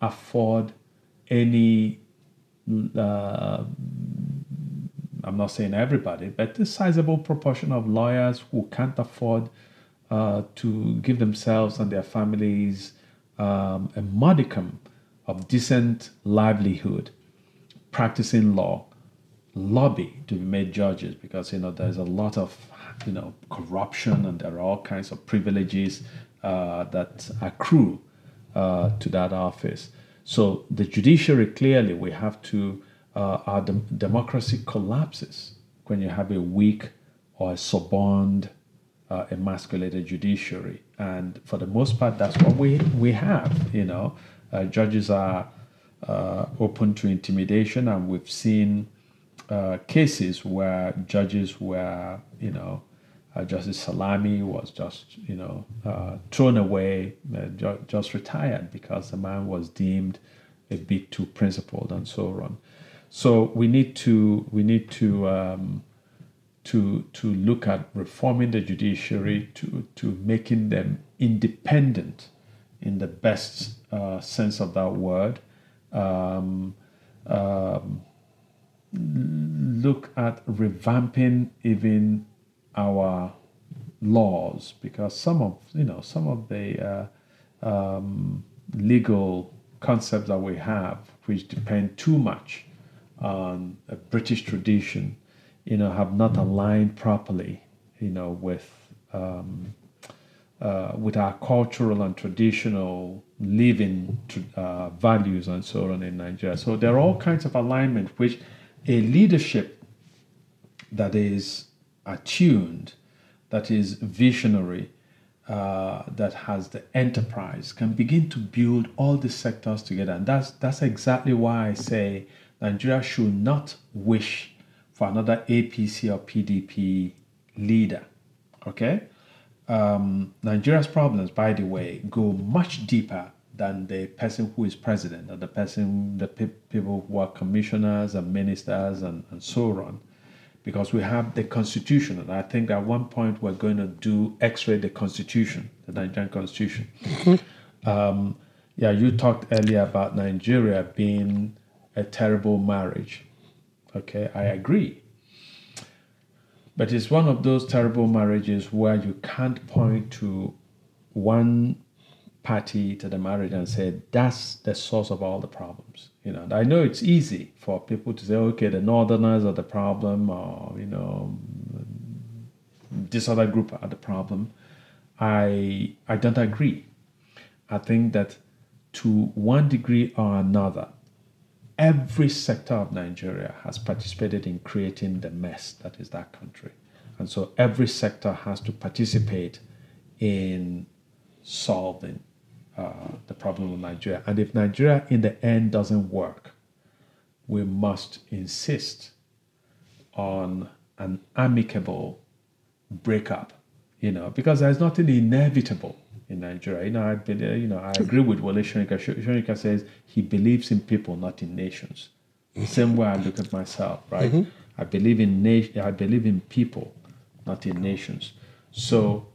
afford any uh, I'm not saying everybody, but a sizable proportion of lawyers who can't afford uh, to give themselves and their families um, a modicum of decent livelihood, practicing law, lobby to be made judges because you know there's a lot of you know corruption and there are all kinds of privileges uh, that accrue uh, to that office. So the judiciary clearly we have to uh, our dem- democracy collapses when you have a weak or a suborned, uh, emasculated judiciary. And for the most part, that's what we, we have. You know, uh, judges are uh, open to intimidation, and we've seen uh, cases where judges were, you know, uh, Justice Salami was just, you know, uh, thrown away, ju- just retired because the man was deemed a bit too principled and so on. So we need to we need to um, to to look at reforming the judiciary to to making them independent in the best uh, sense of that word. Um, um, look at revamping even our laws because some of you know some of the uh, um, legal concepts that we have which depend too much on a British tradition, you know, have not aligned properly, you know, with um, uh, with our cultural and traditional living uh, values and so on in Nigeria. So there are all kinds of alignment which a leadership that is attuned, that is visionary, uh, that has the enterprise can begin to build all the sectors together. And that's that's exactly why I say Nigeria should not wish for another APC or PDP leader. Okay? Um, Nigeria's problems, by the way, go much deeper than the person who is president or the person, the pe- people who are commissioners and ministers and, and so on. Because we have the constitution, and I think at one point we're going to do X-ray the constitution, the Nigerian constitution. Mm-hmm. Um, yeah, you talked earlier about Nigeria being a terrible marriage. Okay, I agree. But it's one of those terrible marriages where you can't point to one party to the marriage and say that's the source of all the problems. You know, I know it's easy for people to say, okay, the Northerners are the problem, or you know, this other group are the problem. I I don't agree. I think that to one degree or another, every sector of Nigeria has participated in creating the mess that is that country. And so every sector has to participate in solving uh, the problem of Nigeria. And if Nigeria in the end doesn't work, we must insist on an amicable breakup, you know, because there's nothing inevitable in Nigeria. You know, I believe, you know, I agree with Wole Soyinka. Soyinka says he believes in people, not in nations. Same way I look at myself, right? I believe in na- I believe in people, not in nations. So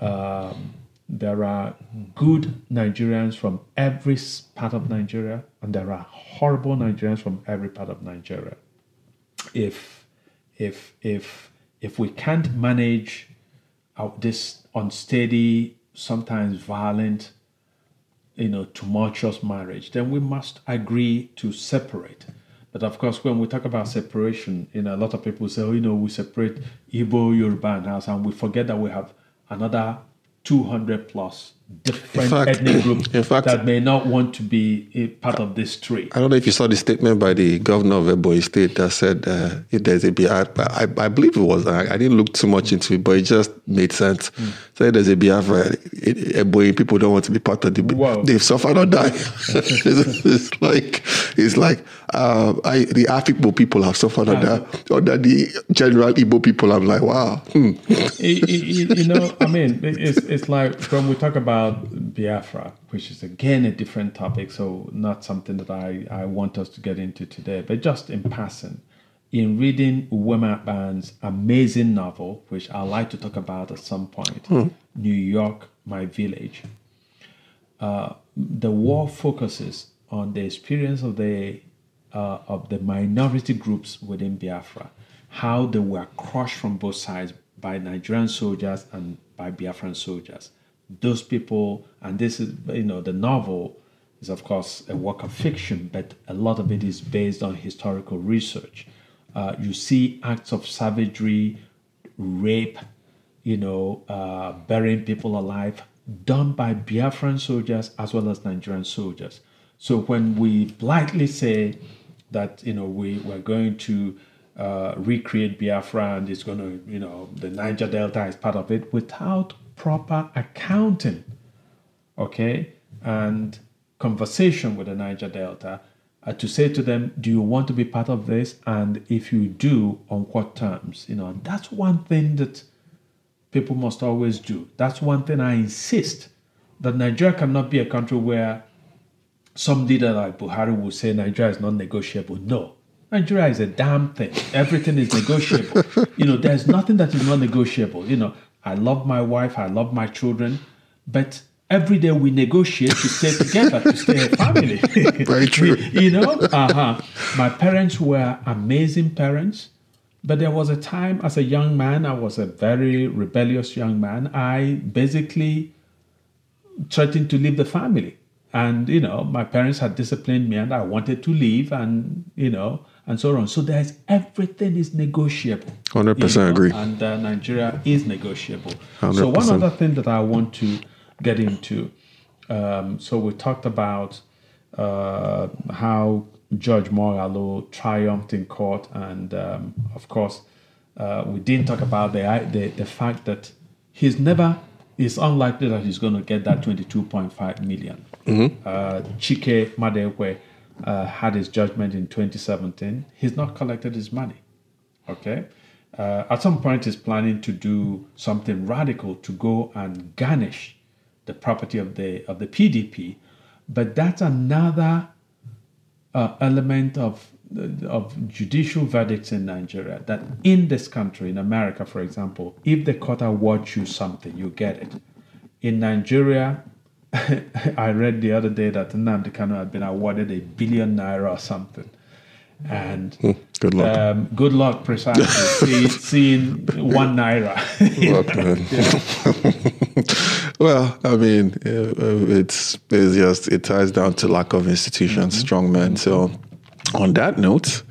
um, there are good Nigerians from every part of Nigeria, and there are horrible Nigerians from every part of Nigeria. If if if if we can't manage out this unsteady, sometimes violent, you know, tumultuous marriage, then we must agree to separate. But of course, when we talk about separation, you know, a lot of people say, oh, you know, we separate Igbo, Yoruba, and Hausa, and we forget that we have another 200 plus different fact- ethnic groups in fact- that may not want to be a part of this tree. I don't know if you saw the statement by the governor of Ebonyi State that said uh, if there's a Biafra, I, I believe it was, I, I didn't look too much into it, but it just made sense. Hmm. Say there's a Biafra, Ebonyi people don't want to be part of the, Wow. they've suffered or died. it's, it's like, it's like uh, I, the Afikpo people have suffered Ah. under, under the general Igbo people. I'm like, wow. Hmm. you, you- you know, I mean, it's, it's like when we talk about Biafra, which is again a different topic, so not something that I, I want us to get into today, but just in passing, in reading Uwem Akpan's amazing novel, which I'd like to talk about at some point, New York, My Village, uh, the war focuses on the experience of the uh, of the minority groups within Biafra, how they were crushed from both sides by Nigerian soldiers and by Biafran soldiers. Those people, and this is you know the novel is of course a work of fiction, but a lot of it is based on historical research. Uh, you see acts of savagery, rape, you know, uh, burying people alive, done by Biafran soldiers as well as Nigerian soldiers. So when we blithely say that, you know, we we're going to uh, recreate Biafra and it's going to, you know, the Niger Delta is part of it without proper accounting, okay, and conversation with the Niger Delta uh, to say to them, do you want to be part of this? And if you do, on what terms? You know, that's one thing that people must always do. That's one thing I insist that Nigeria cannot be a country where some leader like Buhari will say Nigeria is not negotiable. No. Nigeria is a damn thing. Everything is negotiable. you know, there's nothing that is not negotiable. You know, I love my wife, I love my children, but every day we negotiate to stay together, to stay a family. Very true. you know, uh-huh. My parents were amazing parents. But there was a time as a young man, I was a very rebellious young man. I basically threatened to leave the family. And, you know, my parents had disciplined me and I wanted to leave and, you know, and so on. So there's everything is negotiable. 100% you know, agree. And uh, Nigeria is negotiable. So one other thing that I want to get into. Um, so we talked about uh, how Judge Moralo triumphed in court, and um, of course, uh, we didn't talk about the, the the fact that he's never. It's unlikely that he's going to get that 22.5 million. Uh, Chike Madekwe uh, had his judgment in 2017. He's not collected his money. Okay. Uh, at some point, he's planning to do something radical to go and garnish the property of the of the PDP, but that's another uh, element of of judicial verdicts in Nigeria. That in this country, in America, for example, if the court awards you something, you get it. In Nigeria, I read the other day that Nnamdi Kanu had been awarded a billion naira or something, and Good luck. um, good luck, precisely see, seeing one naira. Man. well, I mean, uh, it's it's just it ties down to lack of institutions, strong men. So, on that note,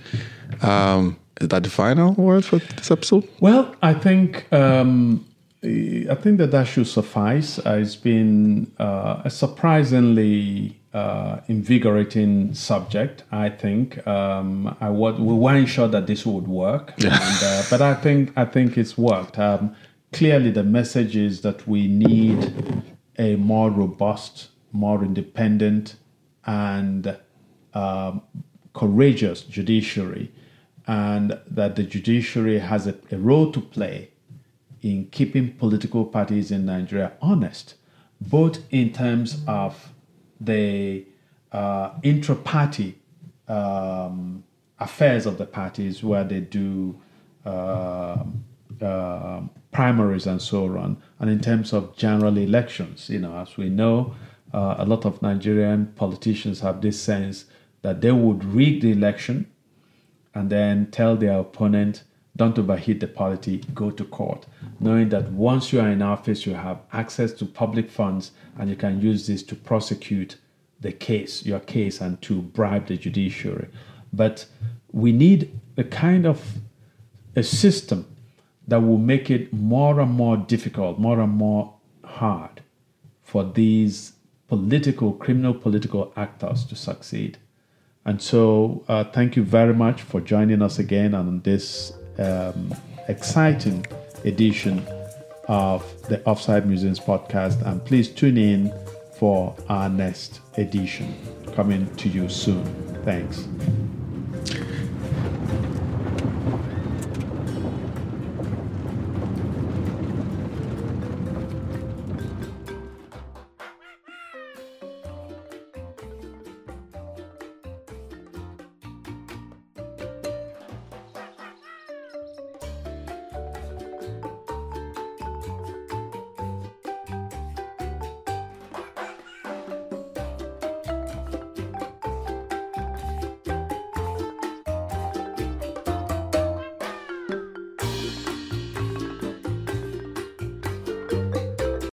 um, is that the final word for this episode? Well, I think um, I think that that should suffice. Uh, it's been uh, a surprisingly uh, invigorating subject. I think um, I wa- we weren't sure that this would work, and, uh, but I think I think it's worked. Um, clearly, the message is that we need a more robust, more independent, and um, courageous judiciary, and that the judiciary has a, a role to play in keeping political parties in Nigeria honest both in terms of the uh, intra-party um, affairs of the parties, where they do uh, uh, primaries and so on, and in terms of general elections. You know, as we know, uh, a lot of Nigerian politicians have this sense that they would rig the election and then tell their opponent, don't overheat the party, go to court, knowing that once you are in office, you have access to public funds and you can use this to prosecute the case, your case, and to bribe the judiciary. But we need a kind of a system that will make it more and more difficult, more and more hard for these political, criminal political actors to succeed. And so, uh, thank you very much for joining us again on this um, exciting edition of the Offside Musings podcast. And please tune in for our next edition coming to you soon. Thanks.